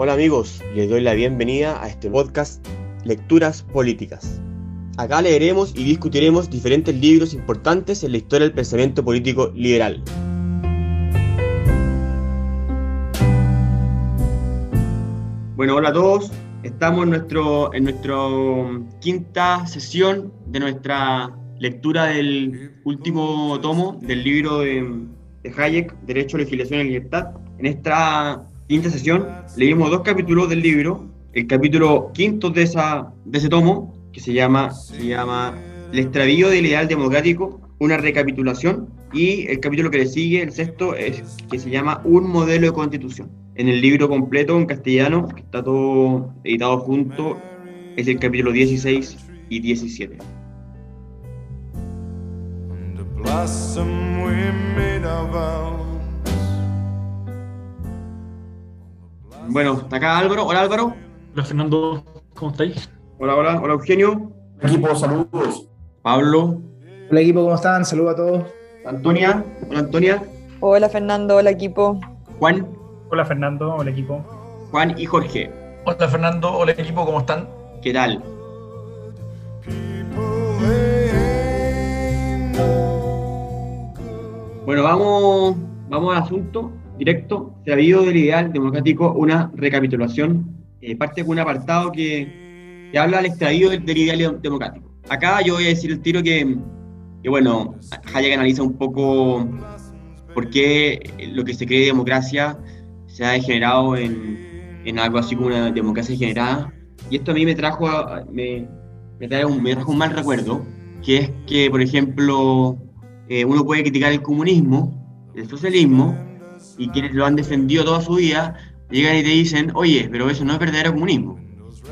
Hola amigos, les doy la bienvenida a este podcast Lecturas Políticas. Acá leeremos y discutiremos diferentes libros importantes en la historia del pensamiento político liberal. Bueno, hola a todos. Estamos en nuestro en nuestra quinta sesión de nuestra lectura del último tomo del libro de, de Hayek, Derecho, Legislación y Libertad. En esta quinta sesión leímos dos capítulos del libro. El capítulo quinto de, esa, de ese tomo, que se llama, se llama El extravío del ideal democrático, una recapitulación. Y el capítulo que le sigue, el sexto, es que se llama Un modelo de constitución. En el libro completo en castellano, que está todo editado junto, es el capítulo 16 y 17. Bueno, está acá Álvaro. Hola Álvaro. Hola Fernando, ¿cómo estáis? Hola, hola, hola Eugenio. Equipo, saludos. Pablo. Hola equipo, ¿cómo están? Saludos a todos. Antonia. Hola Antonia. Hola Fernando, hola equipo. Juan. Hola Fernando, hola equipo. Juan y Jorge. Hola Fernando, hola equipo, ¿cómo están? ¿Qué tal? Bueno, vamos, vamos al asunto directo. Se ha habido del ideal democrático una recapitulación. Eh, parte con un apartado que, que habla del extravío del, ideal democrático. Acá yo voy a decir el tiro que, que, bueno, Hayek analiza un poco por qué lo que se cree democracia se ha degenerado en, en algo así como una democracia degenerada. Y esto a mí me trajo, me, trae un, me trajo un mal recuerdo, que es que, por ejemplo, eh, uno puede criticar el comunismo, el socialismo, y quienes lo han defendido toda su vida llegan y te dicen, oye, pero eso no es verdadero comunismo.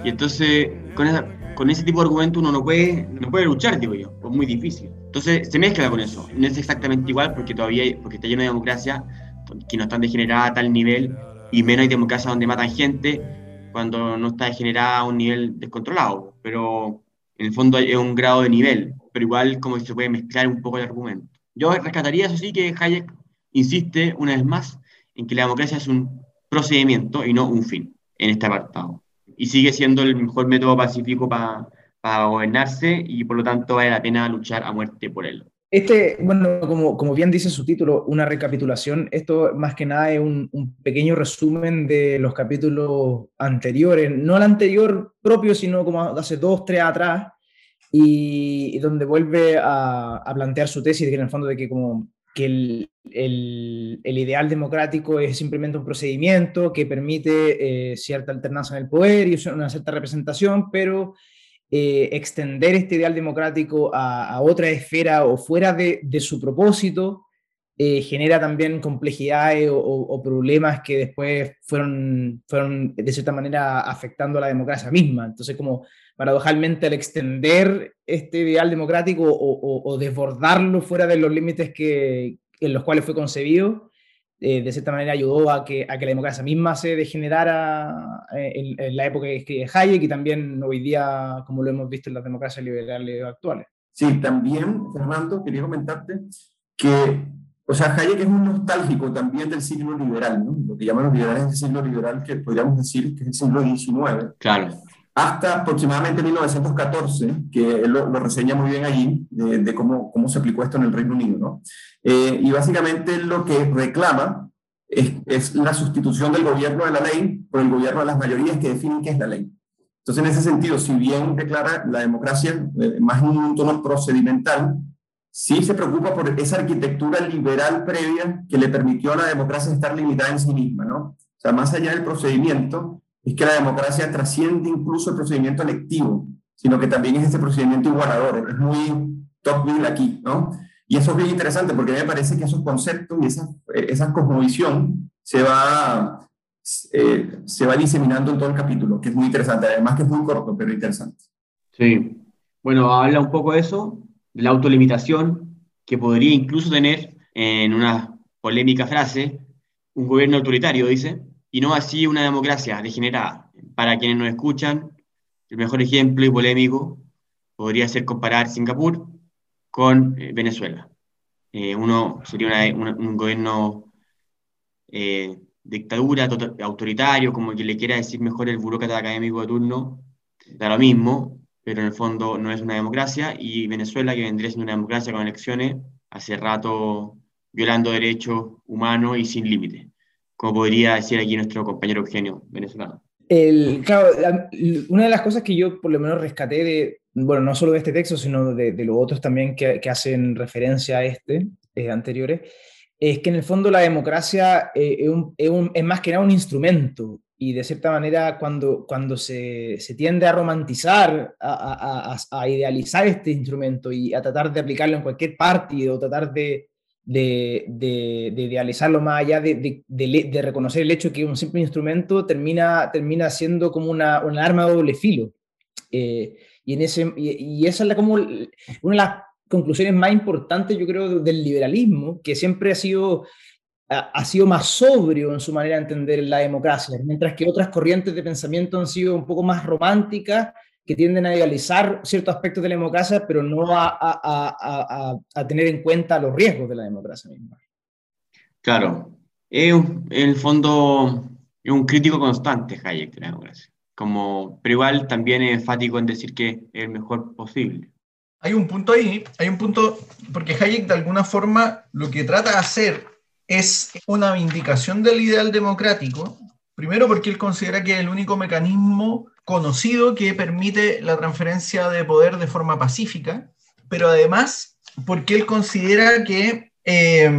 Y entonces, con, esa- con ese tipo de argumento uno no puede, no puede luchar, digo yo, es muy difícil. Entonces se mezcla con eso, no es exactamente igual porque todavía hay- porque está lleno de democracia que no están degenerada a tal nivel y menos hay democracia donde matan gente cuando no está degenerada a un nivel descontrolado. Pero en el fondo es un grado de nivel, pero igual como se puede mezclar un poco el argumento. Yo rescataría eso sí que Hayek insiste una vez más en que la democracia es un procedimiento y no un fin en este apartado. Y sigue siendo el mejor método pacífico para gobernarse y por lo tanto vale la pena luchar a muerte por él. Este, bueno, como, como bien dice su título, una recapitulación, esto más que nada es un, pequeño resumen de los capítulos anteriores, no el anterior propio, sino como hace dos, tres atrás, y, donde vuelve a, plantear su tesis, que en el fondo de que como que el, el, ideal democrático es simplemente un procedimiento que permite eh, cierta alternancia en el poder y una cierta representación, pero eh, extender este ideal democrático a, otra esfera o fuera de su propósito eh, genera también complejidades o, o, o, problemas que después fueron, fueron de cierta manera afectando a la democracia misma. Entonces, como paradojalmente al extender este ideal democrático o, o desbordarlo fuera de los límites que, en los cuales fue concebido, eh, de cierta manera ayudó a que, a que la democracia misma se degenerara eh, en, en, la época que escribe Hayek y también hoy día, como lo hemos visto en las democracias liberales actuales. Sí, también, Fernando, quería comentarte que, o sea, Hayek es un nostálgico también del siglo liberal, ¿no? Lo que llaman los liberales del siglo liberal, que podríamos decir que es el siglo XIX. Claro. Hasta aproximadamente 1914, que él lo, lo reseña muy bien allí, de, de, cómo, cómo se aplicó esto en el Reino Unido, ¿no? Eh, y básicamente lo que reclama es, es, la sustitución del gobierno de la ley por el gobierno de las mayorías que definen qué es la ley. Entonces, en ese sentido, si bien declara la democracia eh, más en un tono procedimental, sí se preocupa por esa arquitectura liberal previa que le permitió a la democracia estar limitada en sí misma, ¿no? O sea, más allá del procedimiento, es que la democracia trasciende incluso el procedimiento electivo, sino que también es ese procedimiento igualador. Es muy Tocqueville aquí, ¿no? Y eso es bien interesante porque me parece que esos conceptos y esa, esa cosmovisión se va, eh, se va diseminando en todo el capítulo, que es muy interesante. Además que es muy corto, pero interesante. Sí. Bueno, habla un poco de eso, de la autolimitación que podría incluso tener en una polémica frase un gobierno autoritario, dice, y no así una democracia degenerada. Para quienes nos escuchan, el mejor ejemplo y polémico podría ser comparar Singapur con eh, Venezuela. Eh, uno sería una, una, un gobierno eh, dictadura, autoritario, como que le quiera decir mejor el burócrata académico de turno, da lo mismo, pero en el fondo no es una democracia, y Venezuela, que vendría siendo una democracia con elecciones, hace rato violando derechos humanos y sin límite, como podría decir aquí nuestro compañero Eugenio, venezolano. El, claro, una de las cosas que yo por lo menos rescaté de, bueno, no solo de este texto, sino de, los otros también que, que, hacen referencia a este, eh, anteriores, es que en el fondo la democracia eh, es, un, es, un, es, más que nada un instrumento y de cierta manera cuando, cuando se, se tiende a romantizar, a, a, a, idealizar este instrumento y a tratar de aplicarlo en cualquier partido, tratar de, de, de, de, idealizarlo más allá de, de, reconocer el hecho que un simple instrumento termina, termina siendo como una, una arma de doble filo. Eh, y, en ese, y, y, esa es la, como una de las conclusiones más importantes, yo creo, del liberalismo, que siempre ha sido, ha sido más sobrio en su manera de entender la democracia, mientras que otras corrientes de pensamiento han sido un poco más románticas, que tienden a idealizar ciertos aspectos de la democracia, pero no a, a, a, a tener en cuenta los riesgos de la democracia misma. Claro, es en el fondo es un crítico constante Hayek de la democracia, como, pero igual también es enfático en decir que es el mejor posible. Hay un punto ahí, hay un punto, porque Hayek de alguna forma lo que trata de hacer es una vindicación del ideal democrático, primero porque él considera que es el único mecanismo conocido que permite la transferencia de poder de forma pacífica, pero además porque él considera que eh,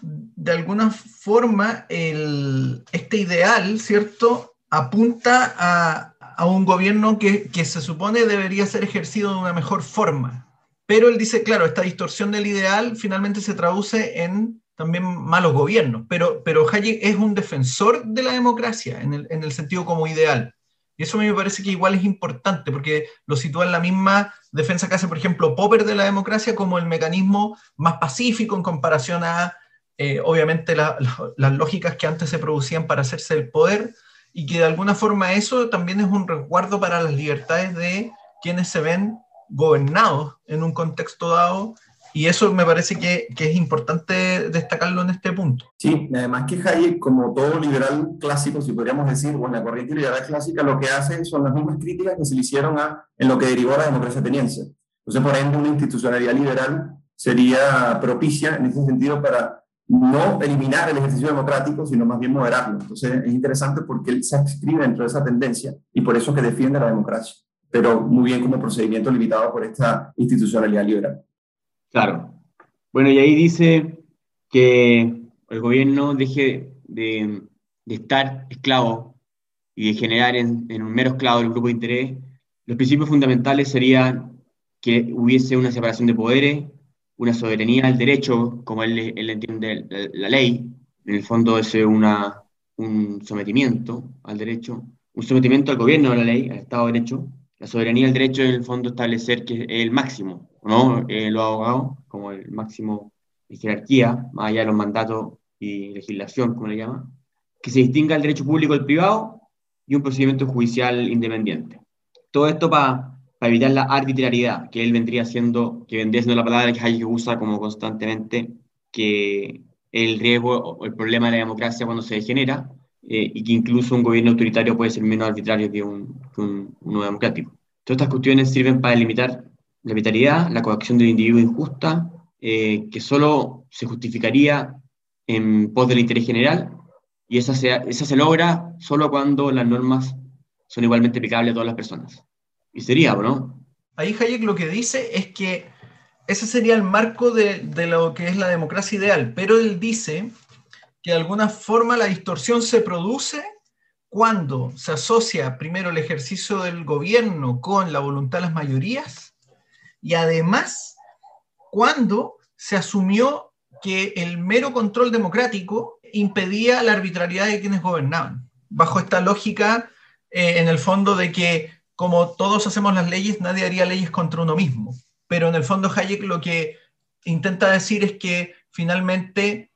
de alguna forma este ideal, ¿cierto?, apunta a, a un gobierno que, que, se supone debería ser ejercido de una mejor forma. Pero él dice, claro, esta distorsión del ideal finalmente se traduce en también malos gobiernos, pero, pero Hayek es un defensor de la democracia en el, en el sentido como ideal. Y eso me parece que igual es importante, porque lo sitúa en la misma defensa que hace, por ejemplo, Popper de la democracia como el mecanismo más pacífico en comparación a, eh, obviamente, la, la, las lógicas que antes se producían para hacerse el poder, y que de alguna forma eso también es un resguardo para las libertades de quienes se ven gobernados en un contexto dado y eso me parece que, que, es importante destacarlo en este punto. Sí, además que Hayek, como todo liberal clásico, si podríamos decir, o en la corriente liberal clásica, lo que hace son las mismas críticas que se le hicieron a, en lo que derivó la democracia ateniense. Entonces, por ejemplo, una institucionalidad liberal sería propicia en ese sentido para no eliminar el ejercicio democrático, sino más bien moderarlo. Entonces es interesante porque él se inscribe dentro de esa tendencia y por eso que defiende la democracia, pero muy bien como procedimiento limitado por esta institucionalidad liberal. Claro. Bueno, y ahí dice que el gobierno deje de, estar esclavo y de generar en, en un mero esclavo del grupo de interés. Los principios fundamentales serían que hubiese una separación de poderes, una soberanía al derecho, como él, él entiende la, ley, en el fondo es una, un sometimiento al derecho, un sometimiento al gobierno de la ley, al Estado de Derecho. La soberanía al derecho en el fondo establecer que es el máximo, ¿no? Eh, los abogados, como el máximo de jerarquía, más allá de los mandatos y legislación, como le llama, que se distinga el derecho público del privado y un procedimiento judicial independiente. Todo esto para evitar la arbitrariedad, que él vendría siendo, que vendría siendo la palabra que Hayek usa como constantemente, que el riesgo o el problema de la democracia cuando se degenera, eh, y que incluso un gobierno autoritario puede ser menos arbitrario que, un, que un, uno democrático. Todas estas cuestiones sirven para limitar la arbitrariedad, la coacción del individuo injusta, eh, que solo se justificaría en pos del interés general, y esa se, esa se logra solo cuando las normas son igualmente aplicables a todas las personas. Y sería, ¿no? Ahí Hayek lo que dice es que ese sería el marco de, de, lo que es la democracia ideal, pero él dice que de alguna forma la distorsión se produce cuando se asocia primero el ejercicio del gobierno con la voluntad de las mayorías y además cuando se asumió que el mero control democrático impedía la arbitrariedad de quienes gobernaban, bajo esta lógica eh, en el fondo de que como todos hacemos las leyes, nadie haría leyes contra uno mismo. Pero en el fondo Hayek lo que intenta decir es que finalmente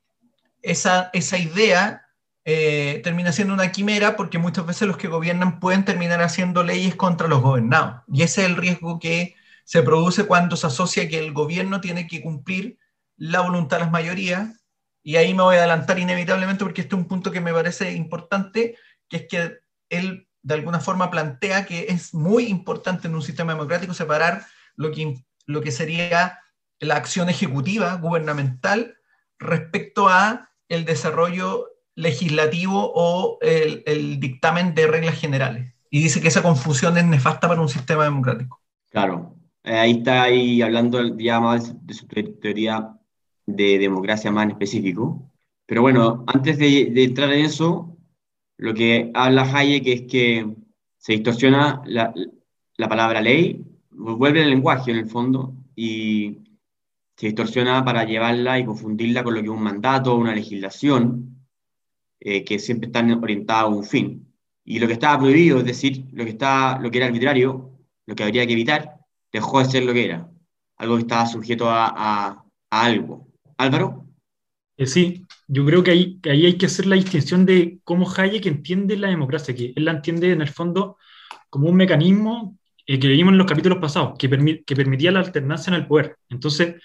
esa, esa idea eh, termina siendo una quimera porque muchas veces los que gobiernan pueden terminar haciendo leyes contra los gobernados. Y ese es el riesgo que se produce cuando se asocia que el gobierno tiene que cumplir la voluntad de las mayorías y ahí me voy a adelantar inevitablemente porque este es un punto que me parece importante, que es que él de alguna forma plantea que es muy importante en un sistema democrático separar lo que, lo que sería la acción ejecutiva gubernamental respecto a el desarrollo legislativo o el, el, dictamen de reglas generales. Y dice que esa confusión es nefasta para un sistema democrático. Claro, eh, ahí está ahí hablando ya más de su teoría de democracia más en específico. Pero bueno, antes de, de entrar en eso, lo que habla Hayek es que se distorsiona la, la palabra ley, vuelve el lenguaje en el fondo, y se distorsiona para llevarla y confundirla con lo que es un mandato, una legislación, eh, que siempre están orientadas a un fin. Y lo que estaba prohibido, es decir, lo que, está, lo que era arbitrario, lo que habría que evitar, dejó de ser lo que era, algo que estaba sujeto a, a, algo. Álvaro. Eh, sí, yo creo que ahí, que ahí hay que hacer la distinción de cómo Hayek entiende la democracia, que él la entiende en el fondo como un mecanismo eh, que vimos en los capítulos pasados, que, que permitía la alternancia en el poder. Entonces,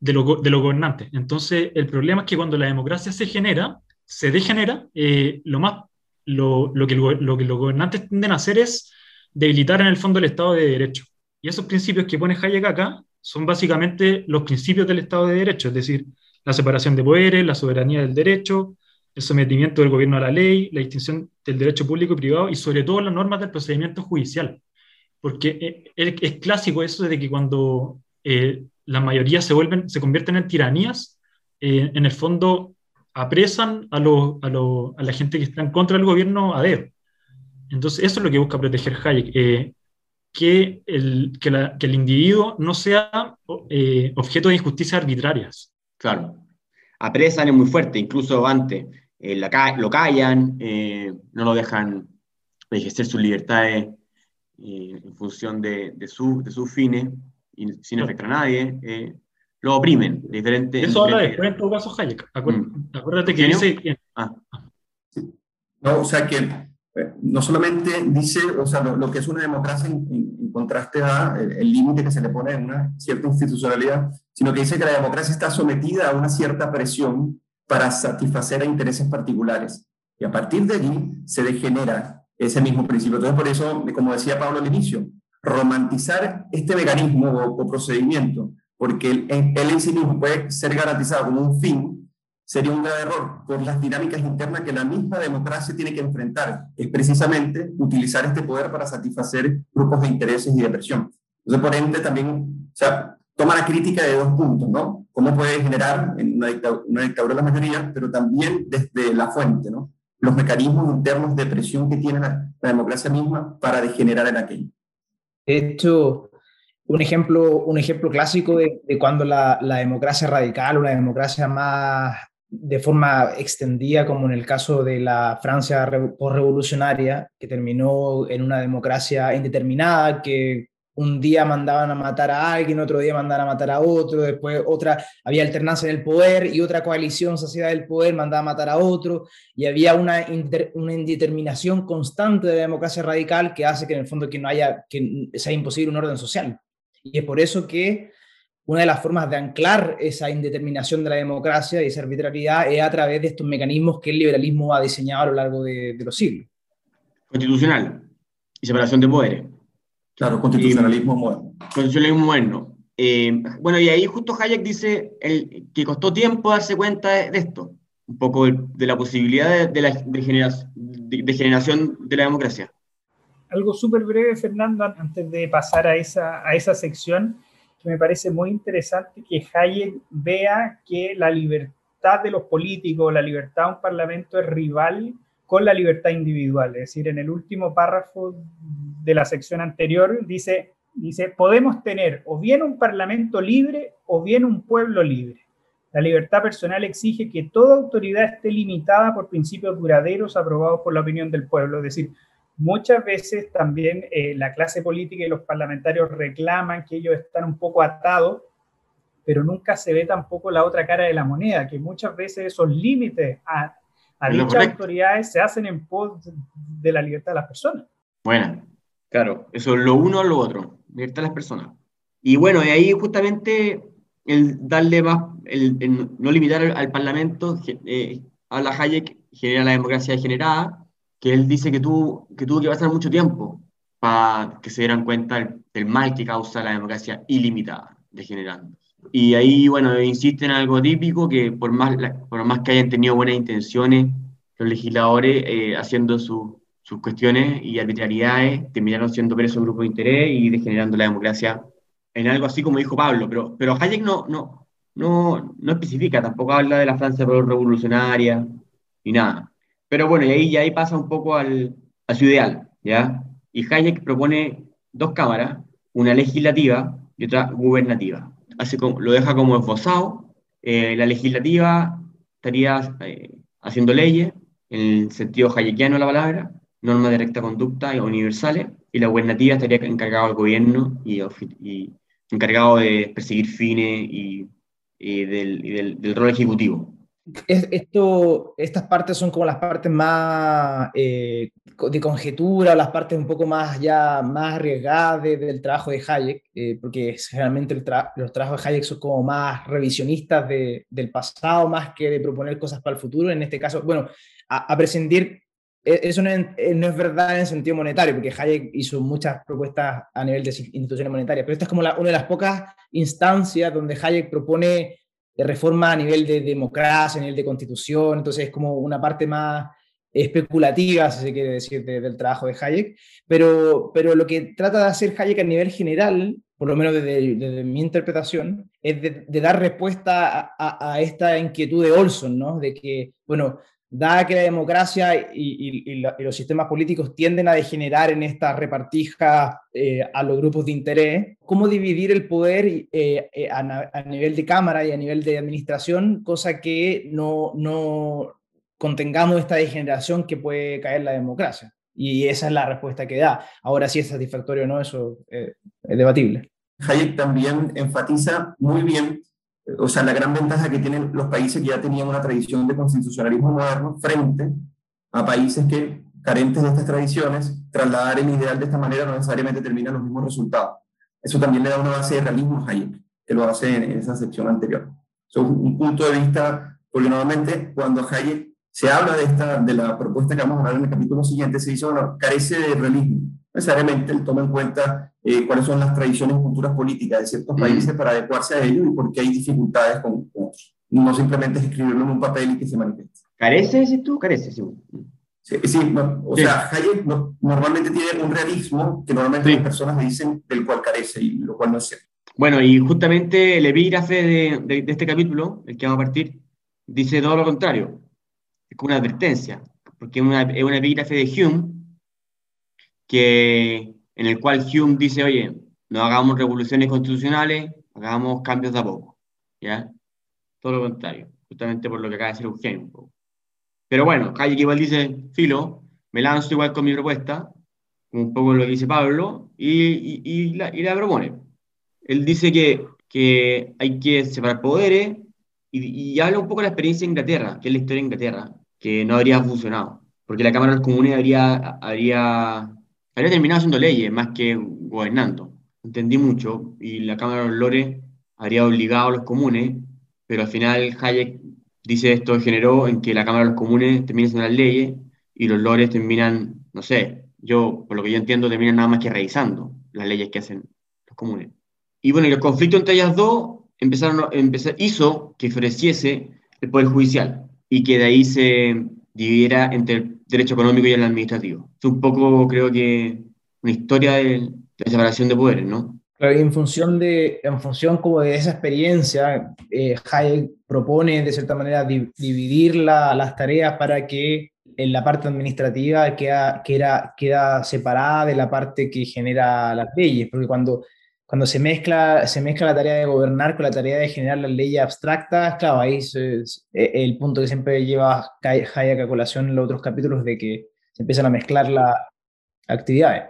de los de lo gobernantes. Entonces, el problema es que cuando la democracia se genera, se degenera, eh, lo, más, lo, lo, que lo que los gobernantes tienden a hacer es debilitar en el fondo el Estado de Derecho. Y esos principios que pone Hayek acá son básicamente los principios del Estado de Derecho, es decir, la separación de poderes, la soberanía del derecho, el sometimiento del gobierno a la ley, la distinción del derecho público y privado y sobre todo las normas del procedimiento judicial. Porque eh, es, clásico eso de que cuando eh, la mayoría se, vuelven, se convierten en tiranías, eh, en el fondo apresan a, a, la gente que está en contra del gobierno a dedo. Entonces, eso es lo que busca proteger Hayek, eh, que, el, que, el, individuo no sea eh, objeto de injusticias arbitrarias. Claro, apresan es muy fuerte, incluso antes eh, lo callan, no lo dejan ejercer sus libertades en función de, de, su, de sus fines y sin afectar a nadie lo oprimen. Diferente, Eso habla después en todo caso Hayek. Mm. Acuérdate, que dice... Ah. No, o sea que eh, no solamente dice, o sea, lo, que es una democracia en, contraste a el límite que se le pone a una cierta institucionalidad, sino que dice que la democracia está sometida a una cierta presión para satisfacer a intereses particulares. Y a partir de allí se degenera ese mismo principio. Entonces, por eso, como decía Pablo al inicio, romantizar este mecanismo o procedimiento porque él, en sí mismo puede ser garantizado como un fin, sería un grave error por las dinámicas internas que la misma democracia tiene que enfrentar. Es precisamente utilizar este poder para satisfacer grupos de intereses y de presión. Entonces, por ende, también, o sea, toma la crítica de dos puntos, ¿no? Cómo puede generar una, dictadura, una dictadura la mayoría, pero también desde la fuente, ¿no? Los mecanismos internos de presión que tiene la, democracia misma para degenerar en aquello. De un ejemplo, un ejemplo clásico de, cuando la, democracia radical, una democracia más de forma extendida, como en el caso de la Francia postrevolucionaria, que terminó en una democracia indeterminada, que un día mandaban a matar a alguien, otro día mandaban a matar a otro, después otra, había alternancia en el poder y otra coalición sociedad del poder mandaba a matar a otro, y había una, una indeterminación constante de la democracia radical que hace que en el fondo que no haya, que sea imposible un orden social. Y es por eso que una de las formas de anclar esa indeterminación de la democracia y esa arbitrariedad es a través de estos mecanismos que el liberalismo ha diseñado a lo largo de, los siglos. Constitucional y separación de poderes. Claro, constitucionalismo moderno. Constitucionalismo moderno. Eh, bueno, y ahí justo Hayek dice el, que costó tiempo darse cuenta de, esto, un poco de, la posibilidad de, la de generación de la democracia algo súper breve, Fernando, antes de pasar a esa, a esa sección, que me parece muy interesante que Hayek vea que la libertad de los políticos, la libertad de un parlamento es rival con la libertad individual. Es decir, en el último párrafo de la sección anterior dice, dice, podemos tener o bien un parlamento libre o bien un pueblo libre. La libertad personal exige que toda autoridad esté limitada por principios duraderos aprobados por la opinión del pueblo. Es decir, Muchas veces también eh, la clase política y los parlamentarios reclaman que ellos están un poco atados, pero nunca se ve tampoco la otra cara de la moneda, que muchas veces esos límites a, dichas autoridades se hacen en pos de la libertad de las personas. Bueno, claro, eso es lo uno o lo otro, libertad de las personas. Y bueno, y ahí justamente el darle más el, el no limitar al, al Parlamento, eh, habla Hayek, genera la democracia degenerada, que él dice que, tuvo, que tuvo que pasar mucho tiempo para que se dieran cuenta del, del mal que causa la democracia ilimitada, degenerando. Y ahí, bueno, insiste en algo típico, que por más, por más que hayan tenido buenas intenciones, los legisladores eh, haciendo su, sus cuestiones y arbitrariedades terminaron siendo presos grupos de interés y degenerando la democracia en algo así como dijo Pablo. Pero, pero Hayek no, no, no, no especifica, tampoco habla de la Francia revolucionaria ni nada. Pero bueno, y ahí ya ahí pasa un poco al, a su ideal, ¿ya? Y Hayek propone dos cámaras, una legislativa y otra gubernativa como, lo deja como esbozado. Eh, la legislativa estaría eh, haciendo leyes, en el sentido hayekiano de la palabra, normas de recta conducta universales, y la gubernativa estaría encargado del gobierno y, y encargado de perseguir fines y, y, y del, rol ejecutivo esto, estas partes son como las partes más eh, de conjetura, las partes un poco más ya más arriesgadas del trabajo de Hayek, eh, porque generalmente el los trabajos de Hayek son como más revisionistas de, del pasado, más que de proponer cosas para el futuro. En este caso, bueno, a, prescindir, e, eso no es, eh, no es, verdad en sentido monetario, porque Hayek hizo muchas propuestas a nivel de instituciones monetarias, pero esta es como una de las pocas instancias donde Hayek propone de reforma a nivel de democracia, a nivel de constitución, entonces es como una parte más especulativa, si se quiere decir, de, del trabajo de Hayek, pero, pero lo que trata de hacer Hayek a nivel general, por lo menos desde, mi interpretación, es de, dar respuesta a, a, esta inquietud de Olson, ¿no? De que, bueno, dada que la democracia y, los sistemas políticos tienden a degenerar en esta repartija eh, a los grupos de interés, ¿cómo dividir el poder eh, eh, a, nivel de Cámara y a nivel de administración, cosa que no, no contengamos esta degeneración que puede caer la democracia? Y esa es la respuesta que da. Ahora si es satisfactorio o no, eso es debatible. Hayek también enfatiza muy bien o sea, la gran ventaja que tienen los países que ya tenían una tradición de constitucionalismo moderno frente a países que, carentes de estas tradiciones, trasladar el ideal de esta manera no necesariamente termina los mismos resultados. Eso también le da una base de realismo a Hayek, que lo hace en esa sección anterior. Es un punto de vista, porque normalmente cuando Hayek se habla de, esta, de la propuesta que vamos a hablar en el capítulo siguiente, se dice, bueno, carece de realismo. Necesariamente él toma en cuenta eh, cuáles son las tradiciones y culturas políticas de ciertos países para adecuarse a ellos y por qué hay dificultades con, con otros. No simplemente es escribirlo en un papel y que se manifieste. ¿Carece, dices tú? Carece, sí. Sí, sí no, o sí. sea, Hayek no, normalmente tiene un realismo que normalmente sí. las personas dicen del cual carece, y lo cual no es cierto. Bueno, y justamente el epígrafe de, de, de este capítulo, el que vamos a partir, dice todo lo contrario. Es como una advertencia, porque es una, es una epígrafe de Hume, que en el cual Hume dice, oye, no hagamos revoluciones constitucionales, hagamos cambios de a poco, ¿ya? Todo lo contrario, justamente por lo que acaba de decir Eugenio. Pero bueno, Hayek igual dice, filo, me lanzo igual con mi propuesta, un poco lo que dice Pablo, y, y, y, la, y la, propone. Él dice que, que hay que separar poderes, y, habla un poco de la experiencia de Inglaterra, que es la historia de Inglaterra, que no habría funcionado, porque la Cámara de los Comunes habría, habría habría terminado haciendo leyes más que gobernando. Entendí mucho y la Cámara de los Lores habría obligado a los comunes, pero al final Hayek dice esto generó en que la Cámara de los Comunes termina haciendo las leyes y los lores terminan, no sé, yo, por lo que yo entiendo, terminan nada más que revisando las leyes que hacen los comunes. Y bueno, el conflicto entre ellas dos empezaron, empezar, hizo que floreciese el Poder Judicial y que de ahí se dividiera entre el derecho económico y el administrativo. Es un poco, creo que, una historia de, separación de poderes, ¿no? Claro, y en función, de, en función como de esa experiencia, eh, Hayek propone de cierta manera di, dividir la, las tareas para que en la parte administrativa queda, queda, queda separada de la parte que genera las leyes, porque cuando cuando se mezcla, se mezcla la tarea de gobernar con la tarea de generar las leyes abstractas, claro, ahí es, es el punto que siempre lleva Hayek a colación en los otros capítulos de que se empiezan a mezclar las actividades.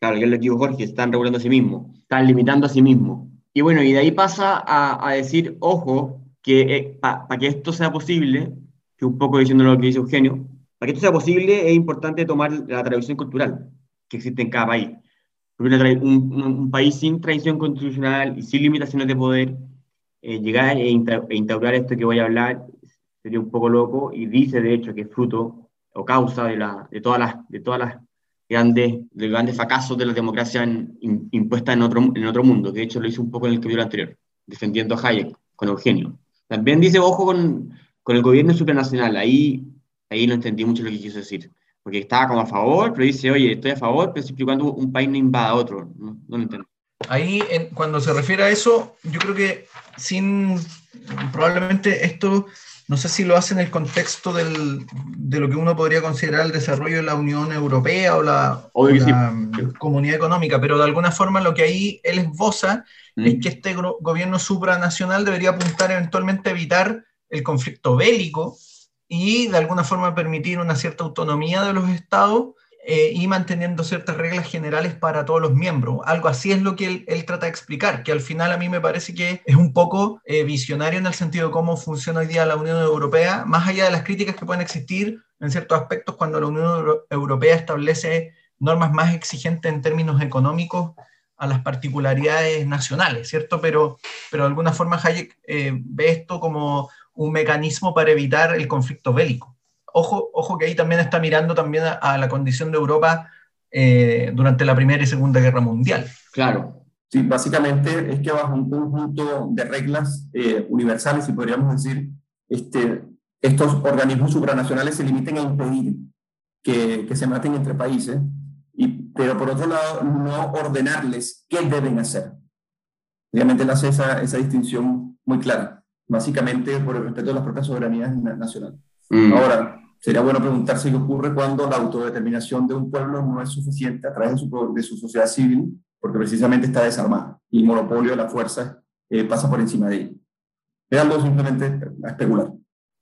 Claro, que lo que Jorge, están regulando a sí mismos, están limitando a sí mismos. Y bueno, y de ahí pasa a, a decir, ojo, que eh, para pa que esto sea posible, que un poco diciendo lo que dice Eugenio, para que esto sea posible es importante tomar la tradición cultural que existe en cada país un, un, un, país sin tradición constitucional y sin limitaciones de poder eh, llegar e, e, instaurar esto que voy a hablar sería un poco loco y dice de hecho que es fruto o causa de, la, de todas las, de todas las grandes, de grandes fracasos de la democracia impuesta en otro, en otro mundo, de hecho lo hizo un poco en el capítulo anterior, defendiendo a Hayek con Eugenio. También dice, ojo con, con el gobierno supranacional, ahí, ahí no entendí mucho lo que quiso decir, porque estaba como a favor, pero dice, oye, estoy a favor, pero siempre y cuando un país no invada a otro, no, no lo entiendo. Ahí, cuando se refiere a eso, yo creo que sin, probablemente esto no sé si lo hace en el contexto del, de lo que uno podría considerar el desarrollo de la Unión Europea o la, mm, Comunidad Económica, pero de alguna forma lo que ahí él esboza mm. es que este gobierno supranacional debería apuntar eventualmente a evitar el conflicto bélico y de alguna forma permitir una cierta autonomía de los estados eh, y manteniendo ciertas reglas generales para todos los miembros. Algo así es lo que él, trata de explicar, que al final a mí me parece que es un poco eh, visionario en el sentido de cómo funciona hoy día la Unión Europea, más allá de las críticas que pueden existir en ciertos aspectos cuando la Unión Europea establece normas más exigentes en términos económicos a las particularidades nacionales, ¿cierto? Pero, pero de alguna forma Hayek eh, ve esto como un mecanismo para evitar el conflicto bélico ojo, ojo que ahí también está mirando también a, la condición de Europa eh, durante la Primera y Segunda Guerra Mundial. Claro. Sí, básicamente es que bajo un conjunto de reglas eh, universales, y podríamos decir, este, estos organismos supranacionales se limiten a impedir que, que se maten entre países, y, pero por otro lado, no ordenarles qué deben hacer. Obviamente él hace esa, esa distinción muy clara, básicamente por el respeto a las propias soberanías nacionales. Mm. Ahora, sería bueno preguntarse qué ocurre cuando la autodeterminación de un pueblo no es suficiente a través de su, de su sociedad civil, porque precisamente está desarmada y el monopolio de la fuerza eh, pasa por encima de ella. Es algo simplemente a especular.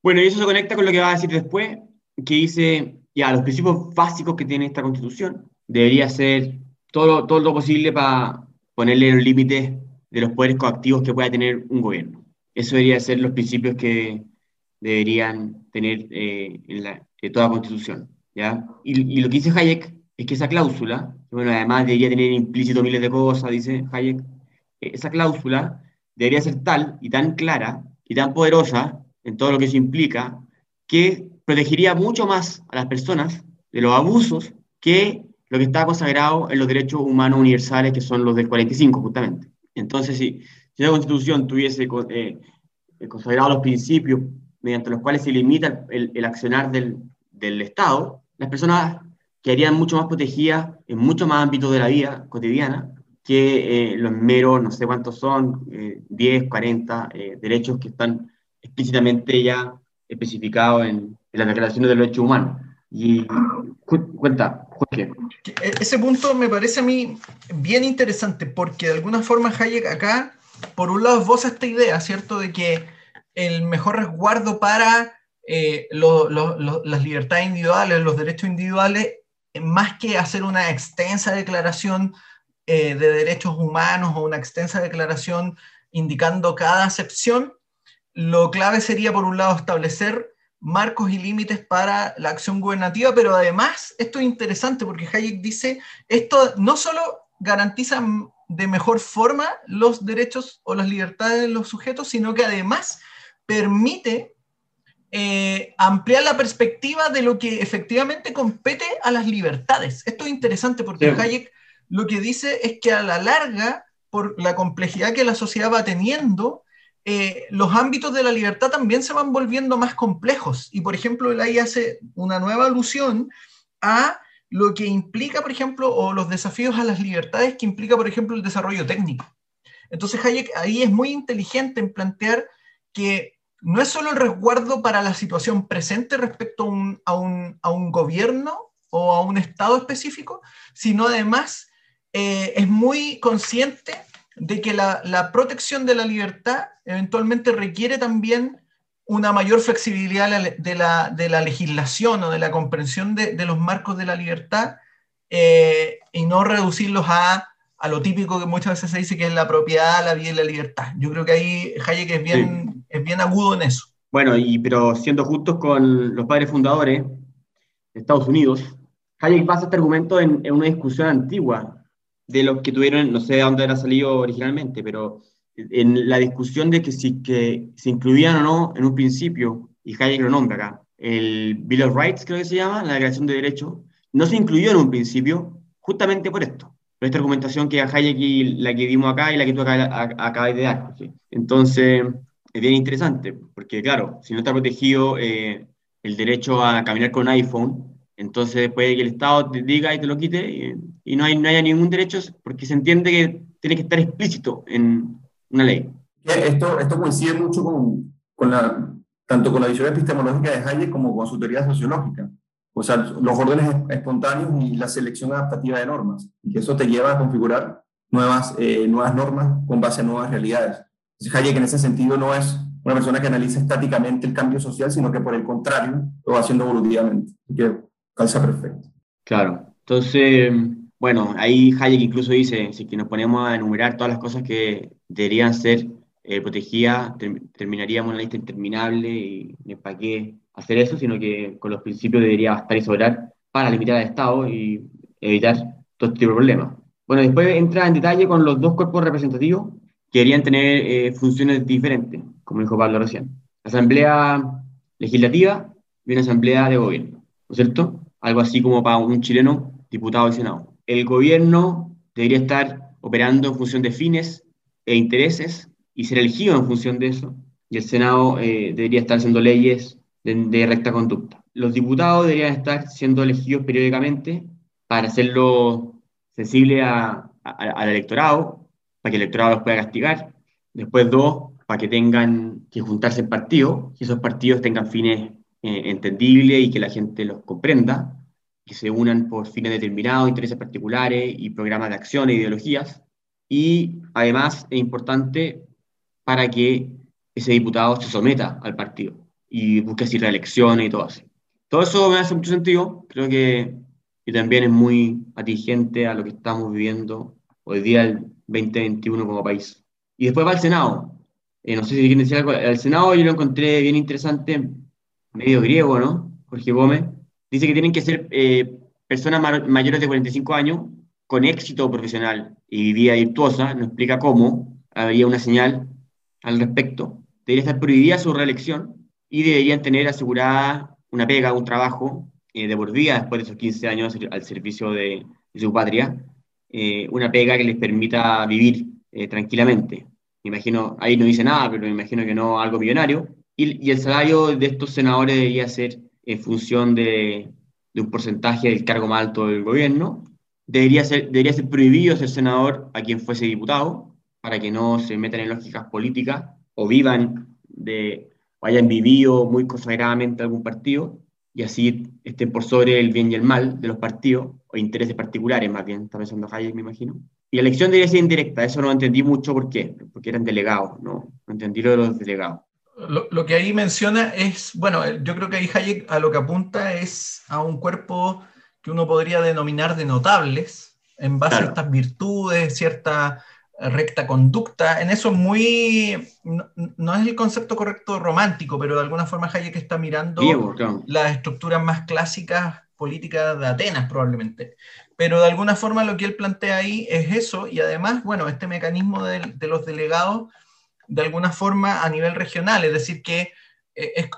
Bueno, y eso se conecta con lo que va a decir después, que dice, ya, los principios básicos que tiene esta constitución debería ser todo, todo lo posible para ponerle los límites de los poderes coactivos que pueda tener un gobierno. Eso debería ser los principios que, deberían tener eh, en, la, toda constitución. ¿ya? Y, lo que dice Hayek es que esa cláusula, bueno, además debería tener implícito miles de cosas, dice Hayek, eh, esa cláusula debería ser tal y tan clara y tan poderosa en todo lo que eso implica, que protegería mucho más a las personas de los abusos que lo que está consagrado en los derechos humanos universales, que son los del 45, justamente. Entonces, si, si la Constitución tuviese eh, consagrado los principios mediante los cuales se limita el, el accionar del, del, Estado, las personas quedarían mucho más protegidas en muchos más ámbitos de la vida cotidiana que eh, los meros, no sé cuántos son, 10, eh, 40 eh, derechos que están explícitamente ya especificados en, en las declaraciones de los derechos humanos. Y cuenta, Jorge. E, ese punto me parece a mí bien interesante porque de alguna forma Hayek acá, por un lado, esboza esta idea, ¿cierto? De que el mejor resguardo para eh, las libertades individuales, los derechos individuales, más que hacer una extensa declaración eh, de derechos humanos o una extensa declaración indicando cada acepción, lo clave sería, por un lado, establecer marcos y límites para la acción gubernativa, pero además, esto es interesante porque Hayek dice, esto no solo garantiza de mejor forma los derechos o las libertades de los sujetos, sino que además permite eh, ampliar la perspectiva de lo que efectivamente compete a las libertades. Esto es interesante porque Hayek lo que dice es que a la larga, por la complejidad que la sociedad va teniendo, eh, los ámbitos de la libertad también se van volviendo más complejos. Y por ejemplo, él ahí hace una nueva alusión a lo que implica, por ejemplo, o los desafíos a las libertades que implica, por ejemplo, el desarrollo técnico. Entonces Hayek ahí es muy inteligente en plantear que no es solo el resguardo para la situación presente respecto a un, gobierno o a un Estado específico, sino además eh, es muy consciente de que la, protección de la libertad eventualmente requiere también una mayor flexibilidad de la, legislación o de la comprensión de, los marcos de la libertad eh, y no reducirlos a, lo típico que muchas veces se dice que es la propiedad, la vida y la libertad. Yo creo que ahí Hayek es bien, es bien agudo en eso. Bueno, y, pero siendo justos con los padres fundadores de Estados Unidos, Hayek basa este argumento en, una discusión antigua de los que tuvieron, no sé de dónde era salido originalmente, pero en la discusión de que si que se incluían o no en un principio, y Hayek lo nombra acá, el Bill of Rights, creo que se llama, la Declaración de Derechos, no se incluyó en un principio justamente por esto, por esta argumentación que Hayek y la que dimos acá y la que tú acabas de dar. Entonces, es bien interesante, porque claro, si no está protegido eh, el derecho a caminar con iPhone, entonces puede que el Estado te diga y te lo quite y, no, hay, no haya ningún derecho porque se entiende que tiene que estar explícito en una ley. Esto, esto coincide mucho con, con la, tanto con la visión epistemológica de Hayek como con su teoría sociológica. O sea, los órdenes espontáneos y la selección adaptativa de normas. Y que eso te lleva a configurar nuevas, eh, nuevas normas con base a nuevas realidades. Entonces, Hayek en ese sentido no es una persona que analiza estáticamente el cambio social, sino que por el contrario lo va haciendo evolutivamente. que calza perfecto. Claro. Entonces, bueno, ahí Hayek incluso dice, si que nos ponemos a enumerar todas las cosas que deberían ser eh, protegidas, terminaríamos una lista interminable y para qué hacer eso, sino que con los principios debería bastar y sobrar para limitar al Estado y evitar todo este tipo de problemas. Bueno, después entra en detalle con los dos cuerpos representativos que deberían tener eh, funciones diferentes, como dijo Pablo recién. Asamblea legislativa y una asamblea de gobierno, ¿no es cierto? Algo así como para un chileno, diputado y senado. El gobierno debería estar operando en función de fines e intereses y ser elegido en función de eso. Y el Senado eh, debería estar haciendo leyes de, recta conducta. Los diputados deberían estar siendo elegidos periódicamente para hacerlo sensible al electorado, para que el electorado los pueda castigar. Después, dos, para que tengan que juntarse en partidos, y esos partidos tengan fines eh, entendibles y que la gente los comprenda, que se unan por fines determinados, intereses particulares y programas de acción e ideologías. Y además es importante para que ese diputado se someta al partido y busque así reelecciones y todo así. Todo eso me hace mucho sentido, creo que, y también es muy atingente a lo que estamos viviendo hoy día, el 2021 como país. Y después va al Senado. Eh, no sé si quieren decir algo. El Senado yo lo encontré bien interesante, medio griego, ¿no? Jorge Gómez. Dice que tienen que ser eh, personas mayores de 45 años con éxito profesional y vida virtuosa. No explica cómo. Habría una señal al respecto. Debería estar prohibida su reelección y deberían tener asegurada una pega, un trabajo eh, de por vida después de esos 15 años al servicio de, de su patria eh, una pega que les permita vivir eh, tranquilamente. Me imagino, ahí no dice nada, pero me imagino que no algo millonario. Y, el salario de estos senadores debería ser en función de, un porcentaje del cargo más alto del gobierno. Debería ser, debería ser prohibido ser senador a quien fuese diputado, para que no se metan en lógicas políticas o vivan de, o hayan vivido muy consagradamente algún partido y así estén por sobre el bien y el mal de los partidos, o intereses particulares más bien, está pensando Hayek, me imagino. Y la elección debería ser indirecta, eso no entendí mucho por qué, porque eran delegados, no, no entendí lo de los delegados. Lo, lo, que ahí menciona es, bueno, yo creo que ahí Hayek a lo que apunta es a un cuerpo que uno podría denominar de notables, en base a estas virtudes, cierta recta conducta. En eso muy, no, es el concepto correcto romántico, pero de alguna forma Hayek está mirando las estructuras más clásicas políticas de Atenas probablemente. Pero de alguna forma lo que él plantea ahí es eso y además, bueno, este mecanismo de, los delegados de alguna forma a nivel regional, es decir, que eh,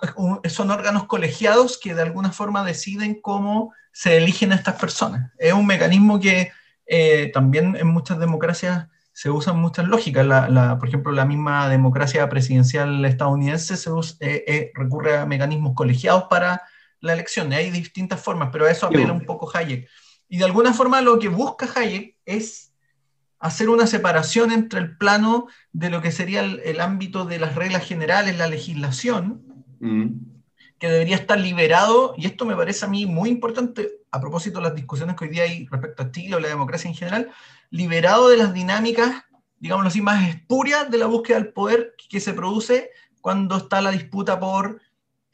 son órganos colegiados que de alguna forma deciden cómo se eligen a estas personas. Es un mecanismo que eh, también en muchas democracias se usan muchas lógicas. La, por ejemplo, la misma democracia presidencial estadounidense se eh, eh, recurre a mecanismos colegiados para la elección. Hay distintas formas, pero a eso apela un poco Hayek. Y de alguna forma lo que busca Hayek es hacer una separación entre el plano de lo que sería el, ámbito de las reglas generales, la legislación, mm. que debería estar liberado, y esto me parece a mí muy importante a propósito de las discusiones que hoy día hay respecto a Chile o la democracia en general, liberado de las dinámicas, digámoslo así, más espurias de la búsqueda del poder que se produce cuando está la disputa por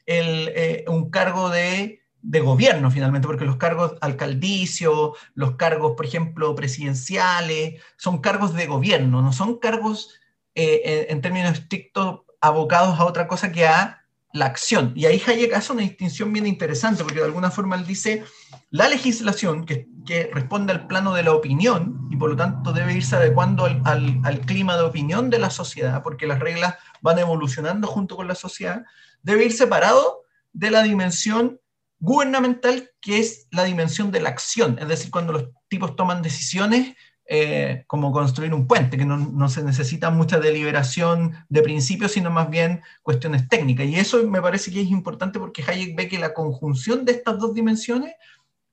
el, eh, un cargo de, de, gobierno, finalmente, porque los cargos alcaldicios, los cargos, por ejemplo, presidenciales, son cargos de gobierno, no son cargos eh, en, términos estrictos abocados a otra cosa que a la acción. Y ahí Hayek hace una distinción bien interesante, porque de alguna forma él dice, la legislación, que, que responde al plano de la opinión y por lo tanto debe irse adecuando al, al, al, clima de opinión de la sociedad, porque las reglas van evolucionando junto con la sociedad, debe ir separado de la dimensión gubernamental, que es la dimensión de la acción, es decir, cuando los tipos toman decisiones eh, como construir un puente, que no, se necesita mucha deliberación de principios, sino más bien cuestiones técnicas. Y eso me parece que es importante porque Hayek ve que la conjunción de estas dos dimensiones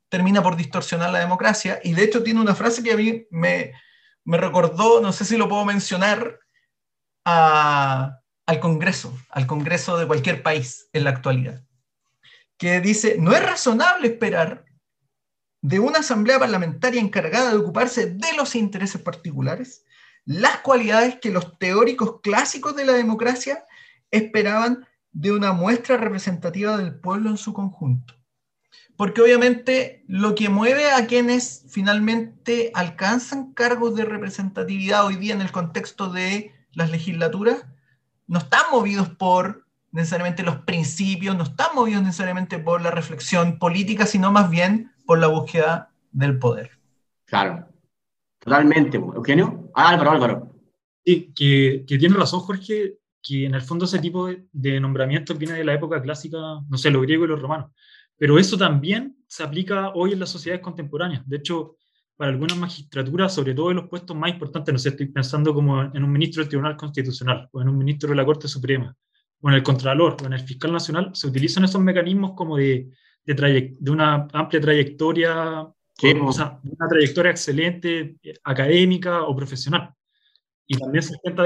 termina por distorsionar la democracia. Y de hecho tiene una frase que a mí me, recordó, no sé si lo puedo mencionar, al Congreso, al Congreso de cualquier país en la actualidad, que dice, no es razonable esperar de una asamblea parlamentaria encargada de ocuparse de los intereses particulares las cualidades que los teóricos clásicos de la democracia esperaban de una muestra representativa del pueblo en su conjunto. Porque obviamente lo que mueve a quienes finalmente alcanzan cargos de representatividad hoy día en el contexto de las legislaturas no están movidos por necesariamente los principios, no están movidos necesariamente por la reflexión política, sino más bien por la búsqueda del poder. Claro, totalmente. Eugenio. Ah, Álvaro, Álvaro. Sí, que, que, tiene razón Jorge, que en el fondo ese tipo de, de nombramientos viene de la época clásica, no sé, los griegos y los romanos. Pero eso también se aplica hoy en las sociedades contemporáneas. De hecho, para algunas magistraturas, sobre todo en los puestos más importantes, no sé, estoy pensando como en un ministro del Tribunal Constitucional, o en un ministro de la Corte Suprema, o en el Contralor, o en el Fiscal Nacional, se utilizan esos mecanismos como de, de, de una amplia trayectoria, sí, o sea, una trayectoria excelente, eh, académica o profesional. Y también se intenta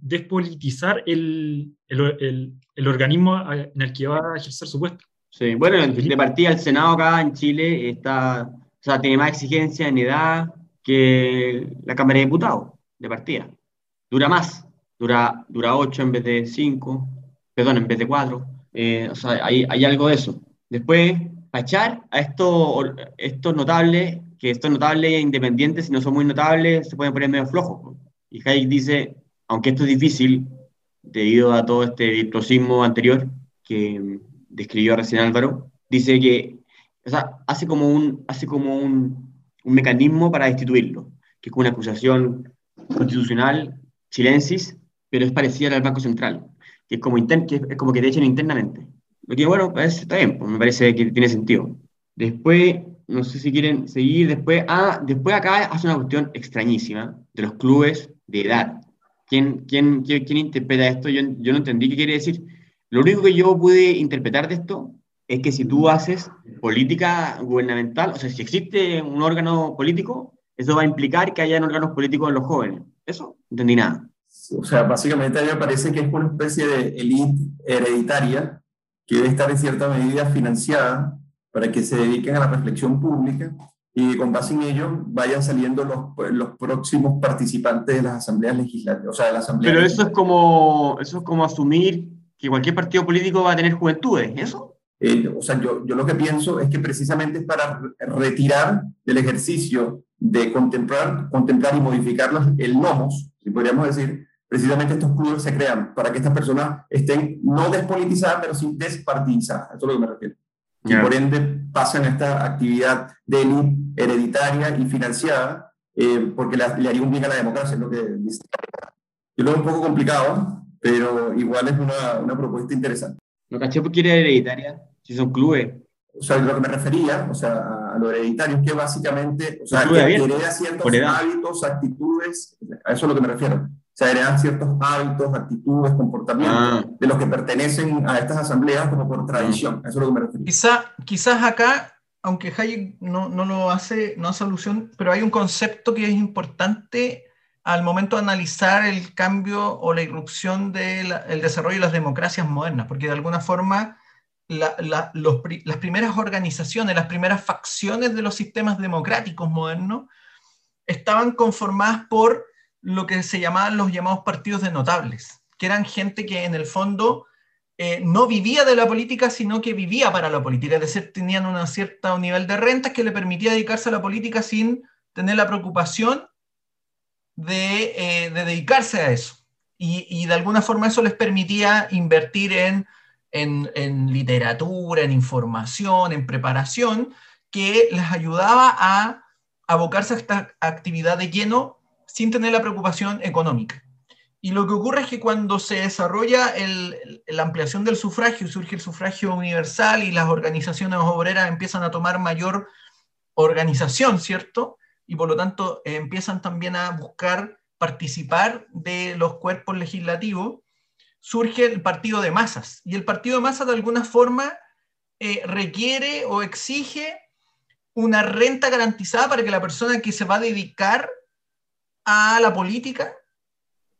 despolitizar el, el, el, el organismo en el que va a ejercer su puesto. Sí, bueno, de partida el Senado acá en Chile está o sea, tiene más exigencia en edad que la Cámara de Diputados, de partida. Dura más, dura, dura 8 en vez de 5, perdón, en vez de 4. Eh, o sea, hay, hay, algo de eso. Después, para echar a estos, estos notables, que estos notables independientes, si no son muy notables, se pueden poner medio flojos. Y Hayek dice, aunque esto es difícil, debido a todo este virtuosismo anterior que describió recién Álvaro, dice que o sea, hace como un, hace como un, un mecanismo para destituirlo, que es como una acusación constitucional, silencis, pero es parecida al Banco Central, que es como, inter, que es como que te echen internamente. Lo que, bueno, pues, está bien, pues, me parece que tiene sentido. Después, no sé si quieren seguir, después, ah, después acá hace una cuestión extrañísima de los clubes de edad. ¿Quién, quién, quién, quién interpreta esto? Yo, yo no entendí qué quiere decir. Lo único que yo pude interpretar de esto es que si tú haces política gubernamental, o sea, si existe un órgano político, eso va a implicar que haya órganos políticos en los jóvenes. Eso, no entendí nada. O sea, básicamente a mí me parece que es una especie de élite hereditaria que debe estar en cierta medida financiada para que se dediquen a la reflexión pública y con base en ello vayan saliendo los, los próximos participantes de las asambleas legislativas. O sea, de la asamblea Pero eso es, como, eso es como asumir que cualquier partido político va a tener juventudes, ¿eso? Eh, o sea, yo, yo lo que pienso es que precisamente es para retirar del ejercicio de contemplar, contemplar y modificar el nomos, si podríamos decir, precisamente estos clubes se crean para que estas personas estén no despolitizadas, pero sí despartidizadas. Eso es lo que me refiero. Y por ende pasan esta actividad de élite hereditaria y financiada, eh, porque le, le, haría un bien a la democracia, es lo que dice. Yo lo veo un poco complicado, pero igual es una, una propuesta interesante. ¿Lo caché porque era hereditaria? Si son clubes. O sea, lo que me refería, o sea, a lo hereditario, es que básicamente, o sea, que hereda ciertos hábitos, actitudes, a eso es lo que me refiero. O sea, heredan ciertos hábitos, actitudes, comportamientos ah. de los que pertenecen a estas asambleas como por tradición. Eso es lo que me refiero. Quizá, quizás acá, aunque Hayek no, no lo hace, no hace alusión, pero hay un concepto que es importante al momento de analizar el cambio o la irrupción del desarrollo de las democracias modernas, porque de alguna forma la, la, los, las primeras organizaciones, las primeras facciones de los sistemas democráticos modernos estaban conformadas por lo que se llamaban los llamados partidos de notables, que eran gente que en el fondo eh, no vivía de la política, sino que vivía para la política, es decir, tenían un cierto nivel de rentas que le permitía dedicarse a la política sin tener la preocupación de, eh, de dedicarse a eso. Y, de alguna forma eso les permitía invertir en, en, literatura, en información, en preparación, que les ayudaba a abocarse a esta actividad de lleno sin tener la preocupación económica. Y lo que ocurre es que cuando se desarrolla la ampliación del sufragio, surge el sufragio universal y las organizaciones obreras empiezan a tomar mayor organización, ¿cierto? Y por lo tanto eh, empiezan también a buscar participar de los cuerpos legislativos, surge el partido de masas. Y el partido de masas de alguna forma eh, requiere o exige una renta garantizada para que la persona que se va a dedicar a la política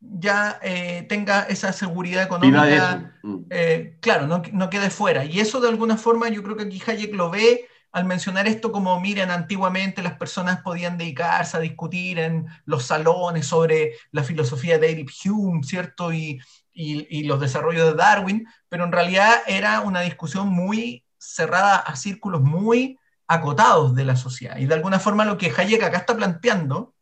ya eh, tenga esa seguridad económica, mm. eh, claro, no, no, quede fuera. Y eso de alguna forma yo creo que aquí Hayek lo ve al mencionar esto como, miren, antiguamente las personas podían dedicarse a discutir en los salones sobre la filosofía de David Hume, ¿cierto? Y, y, y los desarrollos de Darwin, pero en realidad era una discusión muy cerrada a círculos muy acotados de la sociedad. Y de alguna forma lo que Hayek acá está planteando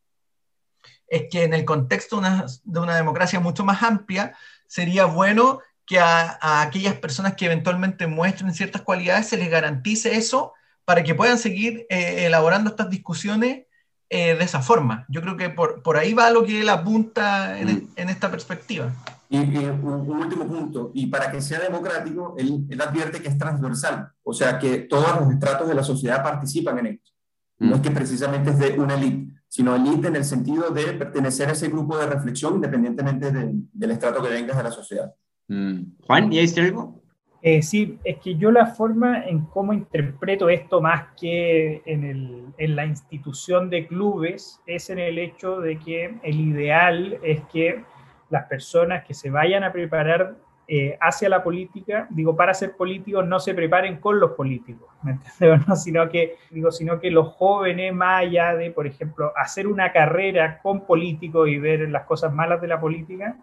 es que en el contexto de una democracia mucho más amplia, sería bueno que a, aquellas personas que eventualmente muestren ciertas cualidades se les garantice eso para que puedan seguir eh, elaborando estas discusiones eh, de esa forma. Yo creo que por, por, ahí va lo que él apunta en, mm. en esta perspectiva. Y, un, último punto, y para que sea democrático, él, él, advierte que es transversal, o sea que todos los estratos de la sociedad participan en esto. No es mm. que precisamente es de una élite sino elite en el sentido de pertenecer a ese grupo de reflexión independientemente del estrato que vengas de la sociedad. Mm. Juan, ¿y hay algo? Eh, sí, es que yo la forma en cómo interpreto esto más que en, el, en la institución de clubes es en el hecho de que el ideal es que las personas que se vayan a preparar eh, hacia la política, digo, para ser políticos no se preparen con los políticos, ¿me entiendes? No? Sino, que, digo, sino que los jóvenes, más allá de, por ejemplo, hacer una carrera con políticos y ver las cosas malas de la política,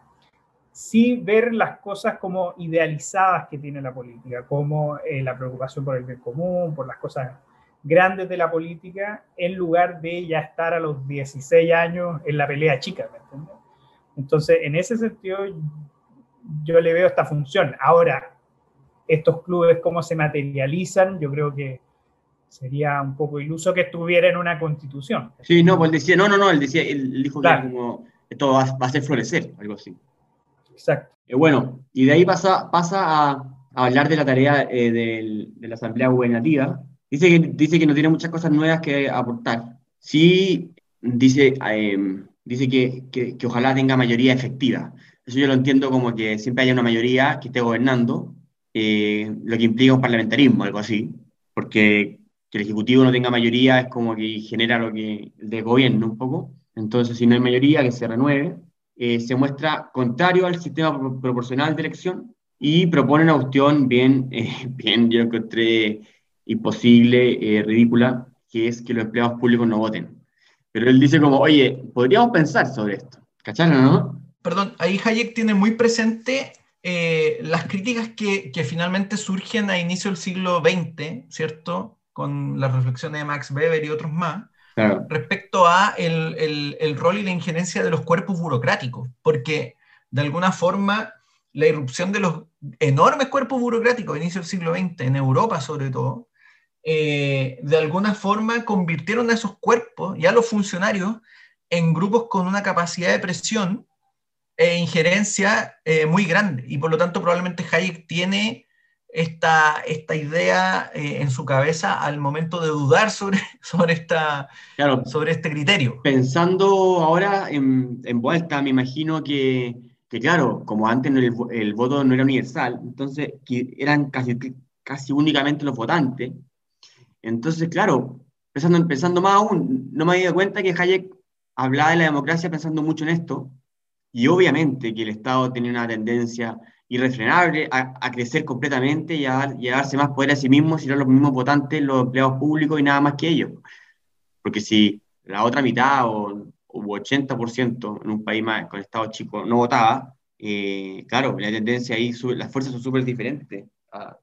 sí ver las cosas como idealizadas que tiene la política, como eh, la preocupación por el bien común, por las cosas grandes de la política, en lugar de ya estar a los 16 años en la pelea chica, ¿me entiendes? Entonces, en ese sentido, yo le veo esta función. Ahora, estos clubes, cómo se materializan, yo creo que sería un poco iluso que estuviera en una constitución. Sí, no, pues él decía, no, no, no, él decía, él dijo que como, esto va, a hacer florecer, algo así. Exacto. Eh, bueno, y de ahí pasa, pasa a, hablar de la tarea eh, de la Asamblea Gubernativa. Dice que, dice que no tiene muchas cosas nuevas que aportar. Sí, dice, eh, dice que, que, que ojalá tenga mayoría efectiva. Eso yo lo entiendo como que siempre haya una mayoría que esté gobernando, eh, lo que implica un parlamentarismo, algo así, porque que el Ejecutivo no tenga mayoría es como que genera lo que el gobierno un poco. Entonces, si no hay mayoría, que se renueve. Eh, se muestra contrario al sistema proporcional de elección y propone una opción bien, eh, bien yo encontré imposible, ridícula, que es que los empleados públicos no voten. Pero él dice como, oye, podríamos pensar sobre esto. ¿Cacharon, no? Perdón, ahí Hayek tiene muy presente eh, las críticas que, que, finalmente surgen a inicio del siglo XX, ¿cierto? Con las reflexiones de Max Weber y otros más, respecto a el, el, el, rol y la injerencia de los cuerpos burocráticos, porque de alguna forma la irrupción de los enormes cuerpos burocráticos a inicio del siglo XX, en Europa sobre todo, eh, de alguna forma convirtieron a esos cuerpos y a los funcionarios en grupos con una capacidad de presión e injerencia eh, muy grande y por lo tanto probablemente Hayek tiene esta, esta idea eh, en su cabeza al momento de dudar sobre, sobre, esta, sobre este criterio. Pensando ahora en, en vuelta, me imagino que, que claro, como antes el, el, voto no era universal, entonces que eran casi, casi únicamente los votantes. Entonces, claro, pensando, pensando más aún, no me había dado cuenta que Hayek hablaba de la democracia pensando mucho en esto, y obviamente que el Estado tiene una tendencia irrefrenable a, crecer completamente y a, darse más poder a sí mismo, si no los mismos votantes, los empleados públicos y nada más que ellos. Porque si la otra mitad o, 80% en un país más con Estado chico no votaba, eh, claro, la tendencia ahí, las fuerzas son súper diferentes. Ah,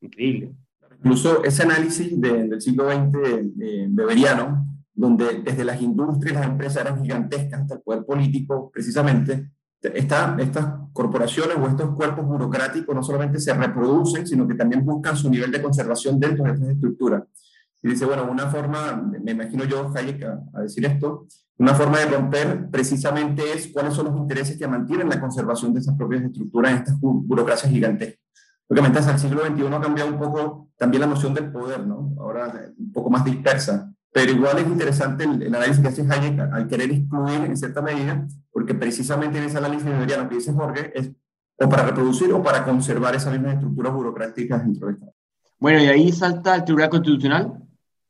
increíble. Incluso ese análisis del siglo XX de, Beberiano donde desde las industrias, las empresas eran gigantescas hasta el poder político, precisamente, esta, estas corporaciones o estos cuerpos burocráticos no solamente se reproducen, sino que también buscan su nivel de conservación dentro de estas estructuras. y dice, bueno, una forma, me imagino yo, Hayek, a, decir esto, una forma de romper precisamente es cuáles son los intereses que mantienen la conservación de esas propias estructuras en estas burocracias gigantes. Obviamente, hasta el siglo XXI ha cambiado un poco también la noción del poder, ¿no? Ahora un poco más dispersa. Pero igual es interesante el, análisis que hace Hayek al querer excluir en cierta medida, porque precisamente en ese análisis lo que dice Jorge es o para reproducir o para conservar esas mismas estructuras burocráticas dentro del Estado. Bueno, y ahí salta el Tribunal Constitucional,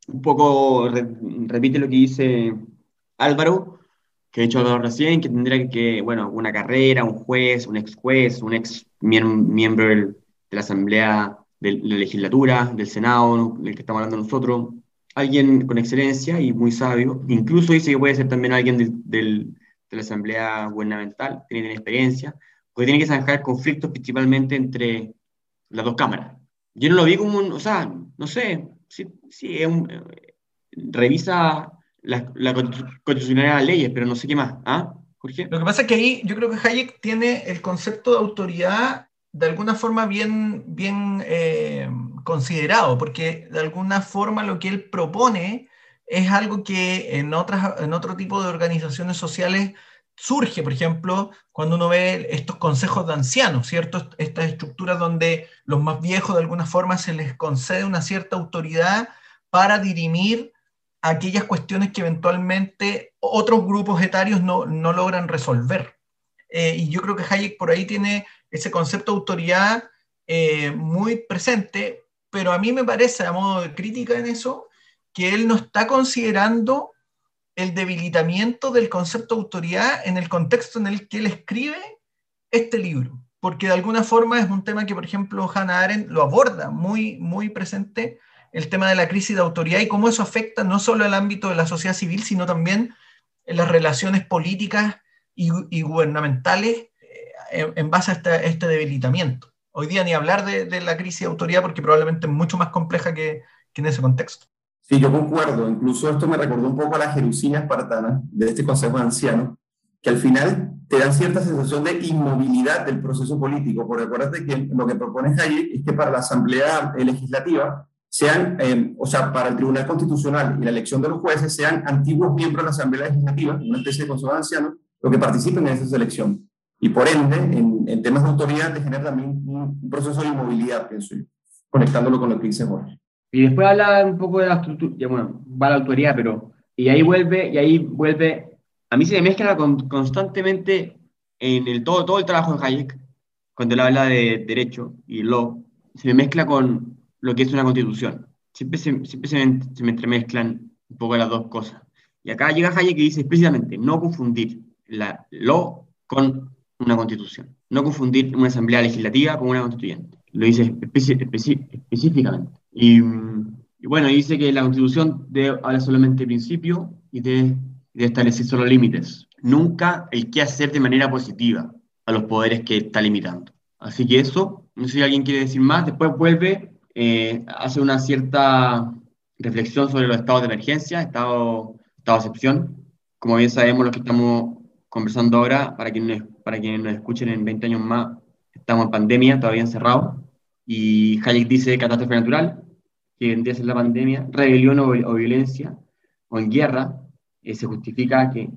un poco repite lo que dice Álvaro, que he dicho recién, que tendría que, bueno, una carrera, un juez, un ex juez, un ex miembro de la Asamblea de la Legislatura, del Senado, del que estamos hablando nosotros, alguien con excelencia y muy sabio, incluso dice que puede ser también alguien de la Asamblea Gubernamental, tiene experiencia, porque tiene que zanjar conflictos principalmente entre las dos cámaras. Yo no lo vi como un, o sea, no sé, sí, sí eh, revisa la, la constitucionalidad de las leyes, pero no sé qué más. ¿Ah, Jorge? Lo que pasa es que ahí yo creo que Hayek tiene el concepto de autoridad de alguna forma bien, bien eh, considerado, porque de alguna forma lo que él propone es algo que en, otras, en otro tipo de organizaciones sociales surge, por ejemplo, cuando uno ve estos consejos de ancianos, ¿cierto? Estas estructuras donde los más viejos de alguna forma se les concede una cierta autoridad para dirimir aquellas cuestiones que eventualmente otros grupos etarios no, logran resolver. Eh, y yo creo que Hayek por ahí tiene ese concepto de autoridad eh, muy presente, pero a mí me parece, a modo de crítica en eso, que él no está considerando el debilitamiento del concepto de autoridad en el contexto en el que él escribe este libro, porque de alguna forma es un tema que, por ejemplo, Hannah Arendt lo aborda muy, muy presente, el tema de la crisis de autoridad y cómo eso afecta no solo al ámbito de la sociedad civil, sino también en las relaciones políticas y, gubernamentales en, base a este, debilitamiento. Hoy día ni hablar de, la crisis de autoridad porque probablemente es mucho más compleja que en ese contexto. Sí, yo concuerdo. Incluso esto me recordó un poco a la Jerusina espartana de este Consejo de Ancianos, que al final te dan cierta sensación de inmovilidad del proceso político, porque acuérdate que lo que propone Hayek es que para la Asamblea Legislativa sean, eh, o sea, para el Tribunal Constitucional y la elección de los jueces sean antiguos miembros de la Asamblea Legislativa, una especie de Consejo de Ancianos, los que participen en esa selección. Y por ende, en, temas de autoridad, te genera también un, proceso de inmovilidad, pienso yo, conectándolo con lo que dice Jorge. Y después habla un poco de la estructura, ya bueno, va a la autoridad, pero, y ahí vuelve, y ahí vuelve, a mí se me mezcla constantemente en el, todo, todo el trabajo de Hayek, cuando él habla de derecho y law, se me mezcla con lo que es una constitución. Siempre se, siempre se, me, se me entremezclan un poco las dos cosas. Y acá llega Hayek y dice explícitamente, no confundir la law con una constitución. No confundir una asamblea legislativa con una constituyente. Lo dice específicamente. Y, bueno, dice que la Constitución debe habla solamente de principio y de, establecer solo límites. Nunca el qué hacer de manera positiva a los poderes que está limitando. Así que eso, no sé si alguien quiere decir más, después vuelve, eh, hace una cierta reflexión sobre los estados de emergencia, estado, estado de excepción. Como bien sabemos, los que estamos conversando ahora, para quienes, para quienes nos escuchen en 20 años más, estamos en pandemia, todavía encerrados. Y Hayek dice catástrofe natural, que vendría a ser la pandemia, rebelión o, violencia, o en guerra, eh, se justifica que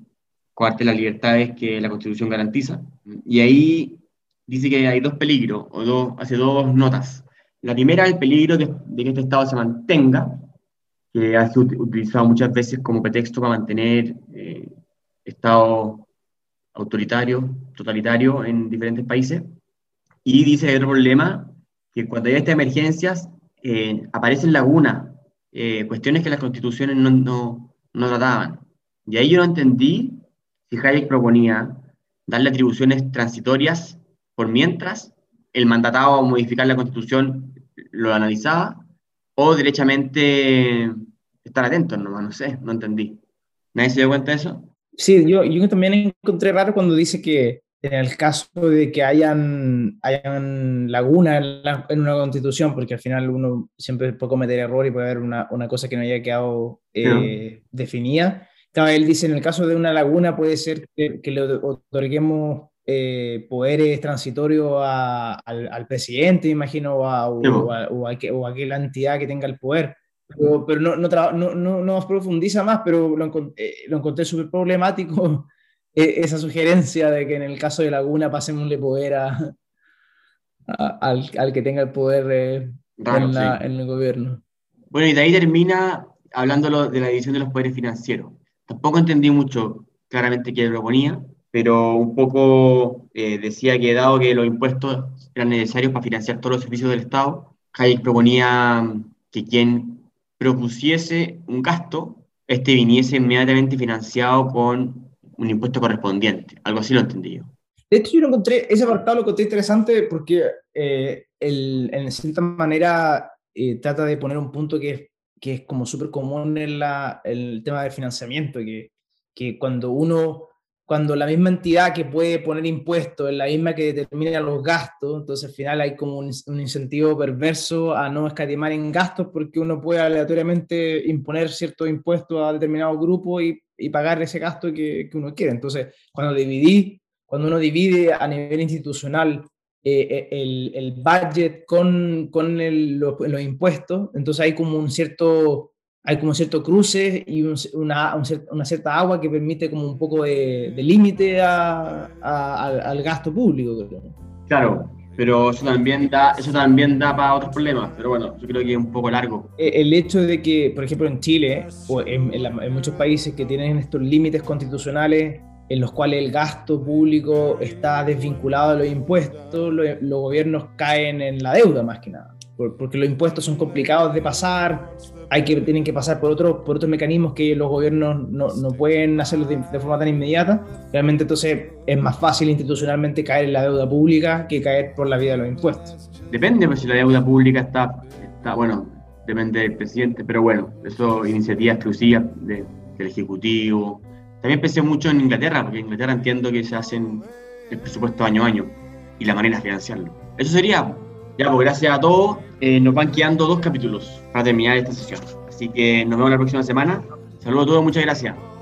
coarte las libertades que la Constitución garantiza. Y ahí dice que hay dos peligros, o dos, hace dos notas. La primera, el peligro de, que este Estado se mantenga, que ha sido utilizado muchas veces como pretexto para mantener eh, Estado autoritario, totalitario en diferentes países. Y dice que otro problema, que cuando hay estas emergencias eh, aparecen lagunas, eh, cuestiones que las constituciones no, no, no, trataban. Y ahí yo no entendí si Hayek proponía darle atribuciones transitorias por mientras el mandatado a modificar la constitución lo analizaba, o derechamente estar atento, no, no sé, no entendí. ¿Nadie se dio cuenta de eso? Sí, yo, yo también encontré raro cuando dice que en el caso de que hayan, hayan lagunas en, una constitución, porque al final uno siempre puede cometer error y puede haber una, una cosa que no haya quedado eh, definida. él dice, en el caso de una laguna puede ser que, le otorguemos eh, poderes transitorios al, al, presidente, imagino, o a, o, a, aquella entidad que tenga el poder. Pero, no, no, no, no, profundiza más, pero lo, eh, lo encontré súper problemático e, esa sugerencia de que en el caso de Laguna pasémosle poder a, al, al, que tenga el poder eh, en, en, el gobierno. Bueno, y de ahí termina hablando de la división de los poderes financieros. Tampoco entendí mucho claramente qué proponía, pero un poco eh, decía que dado que los impuestos eran necesarios para financiar todos los servicios del Estado, Hayek proponía que quien propusiese un gasto, este viniese inmediatamente financiado con un impuesto correspondiente. Algo así lo entendí yo. De hecho, yo lo encontré, ese apartado lo encontré interesante porque eh, el, en cierta manera eh, trata de poner un punto que es, que es como súper común en la, el tema del financiamiento, que, que cuando uno cuando la misma entidad que puede poner impuestos es la misma que determina los gastos, entonces al final hay como un, incentivo perverso a no escatimar en gastos porque uno puede aleatoriamente imponer ciertos impuestos a determinado grupo y, y pagar ese gasto que, que, uno quiere. Entonces, cuando dividí, cuando uno divide a nivel institucional eh, eh, el, el, budget con, con los, los impuestos, entonces hay como un cierto hay como cierto cruce y una, una, cierta agua que permite como un poco de, límite al gasto público. Claro, pero eso también da, eso también da para otros problemas, pero bueno, yo creo que es un poco largo. Eh, el hecho de que, por ejemplo, en Chile o en, en muchos países que tienen estos límites constitucionales en los cuales el gasto público está desvinculado de los impuestos, los gobiernos caen en la deuda más que nada porque los impuestos son complicados de pasar, hay que, tienen que pasar por, otros por otros mecanismos que los gobiernos no, no pueden hacerlo de, forma tan inmediata. Realmente entonces es más fácil institucionalmente caer en la deuda pública que caer por la vía de los impuestos. Depende, pues si la deuda pública está, está bueno, depende del presidente, pero bueno, eso iniciativa exclusiva de, del Ejecutivo. También pensé mucho en Inglaterra, porque en Inglaterra entiendo que se hacen el presupuesto año a año y la manera de financiarlo. Eso sería ya, pues gracias a todos. Eh, nos van quedando dos capítulos para terminar esta sesión. Así que nos vemos la próxima semana. Saludos a todos, muchas gracias.